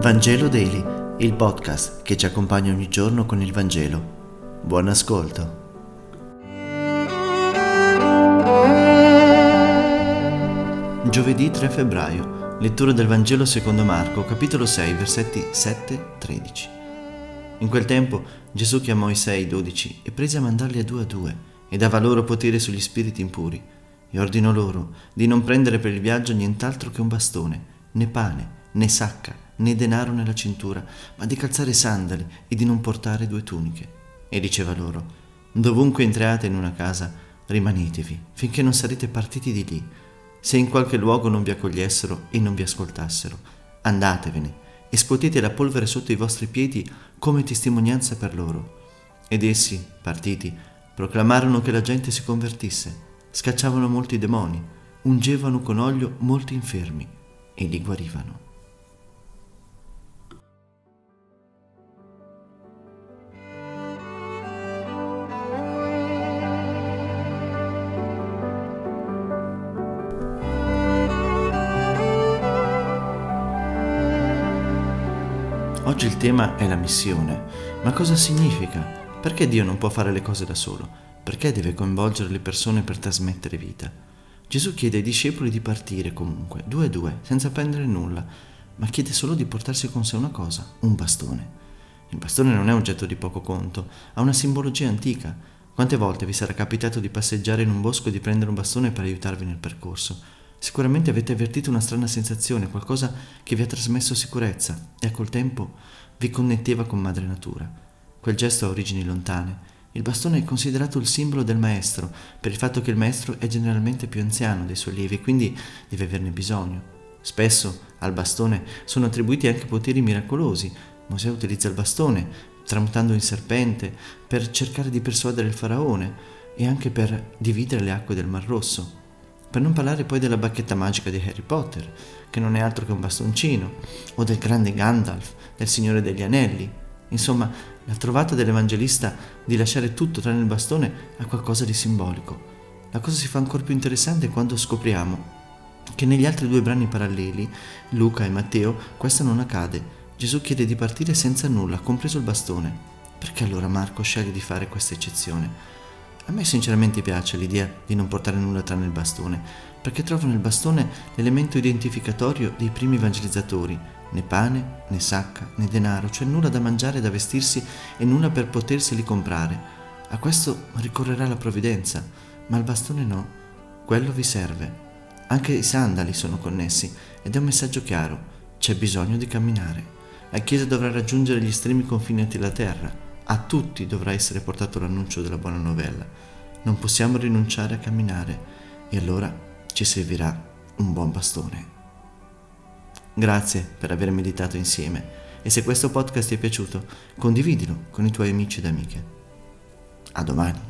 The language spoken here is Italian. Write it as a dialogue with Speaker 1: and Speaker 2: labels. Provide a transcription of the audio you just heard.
Speaker 1: Vangelo Daily, il podcast che ci accompagna ogni giorno con il Vangelo. Buon ascolto. Giovedì 3 febbraio, lettura del Vangelo secondo Marco, capitolo 6, versetti 7-13. In quel tempo Gesù chiamò i sei dodici e prese a mandarli a due a due e dava loro potere sugli spiriti impuri e ordinò loro di non prendere per il viaggio nient'altro che un bastone, né pane, né sacca, né denaro nella cintura, ma di calzare sandali e di non portare due tuniche. E diceva loro, dovunque entriate in una casa, rimanetevi, finché non sarete partiti di lì. Se in qualche luogo non vi accogliessero e non vi ascoltassero, andatevene e scuotete la polvere sotto i vostri piedi come testimonianza per loro. Ed essi, partiti, proclamarono che la gente si convertisse, scacciavano molti demoni, ungevano con olio molti infermi e li guarivano. Oggi il tema è la missione. Ma cosa significa? Perché Dio non può fare le cose da solo? Perché deve coinvolgere le persone per trasmettere vita? Gesù chiede ai discepoli di partire comunque, due a due, senza prendere nulla, ma chiede solo di portarsi con sé una cosa, un bastone. Il bastone non è oggetto di poco conto, ha una simbologia antica. Quante volte vi sarà capitato di passeggiare in un bosco e di prendere un bastone per aiutarvi nel percorso? Sicuramente avete avvertito una strana sensazione, qualcosa che vi ha trasmesso sicurezza e a col tempo vi connetteva con madre natura. Quel gesto ha origini lontane. Il bastone è considerato il simbolo del maestro, per il fatto che il maestro è generalmente più anziano dei suoi allievi e quindi deve averne bisogno. Spesso al bastone sono attribuiti anche poteri miracolosi. Mosè utilizza il bastone, tramutando in serpente, per cercare di persuadere il faraone e anche per dividere le acque del Mar Rosso. Per non parlare poi della bacchetta magica di Harry Potter, che non è altro che un bastoncino, o del grande Gandalf, del Signore degli Anelli. Insomma, la trovata dell'Evangelista di lasciare tutto tranne il bastone ha qualcosa di simbolico. La cosa si fa ancora più interessante quando scopriamo che negli altri due brani paralleli, Luca e Matteo, questo non accade. Gesù chiede di partire senza nulla, compreso il bastone. Perché allora Marco sceglie di fare questa eccezione? A me sinceramente piace l'idea di non portare nulla tranne il bastone, perché trovo nel bastone l'elemento identificatorio dei primi evangelizzatori, né pane, né sacca, né denaro, cioè nulla da mangiare e da vestirsi e nulla per poterseli comprare. A questo ricorrerà la provvidenza, ma il bastone no, quello vi serve. Anche i sandali sono connessi ed è un messaggio chiaro, c'è bisogno di camminare. La Chiesa dovrà raggiungere gli estremi confini della terra, a tutti dovrà essere portato l'annuncio della buona novella. Non possiamo rinunciare a camminare e allora ci servirà un buon bastone. Grazie per aver meditato insieme e se questo podcast ti è piaciuto, condividilo con i tuoi amici ed amiche. A domani.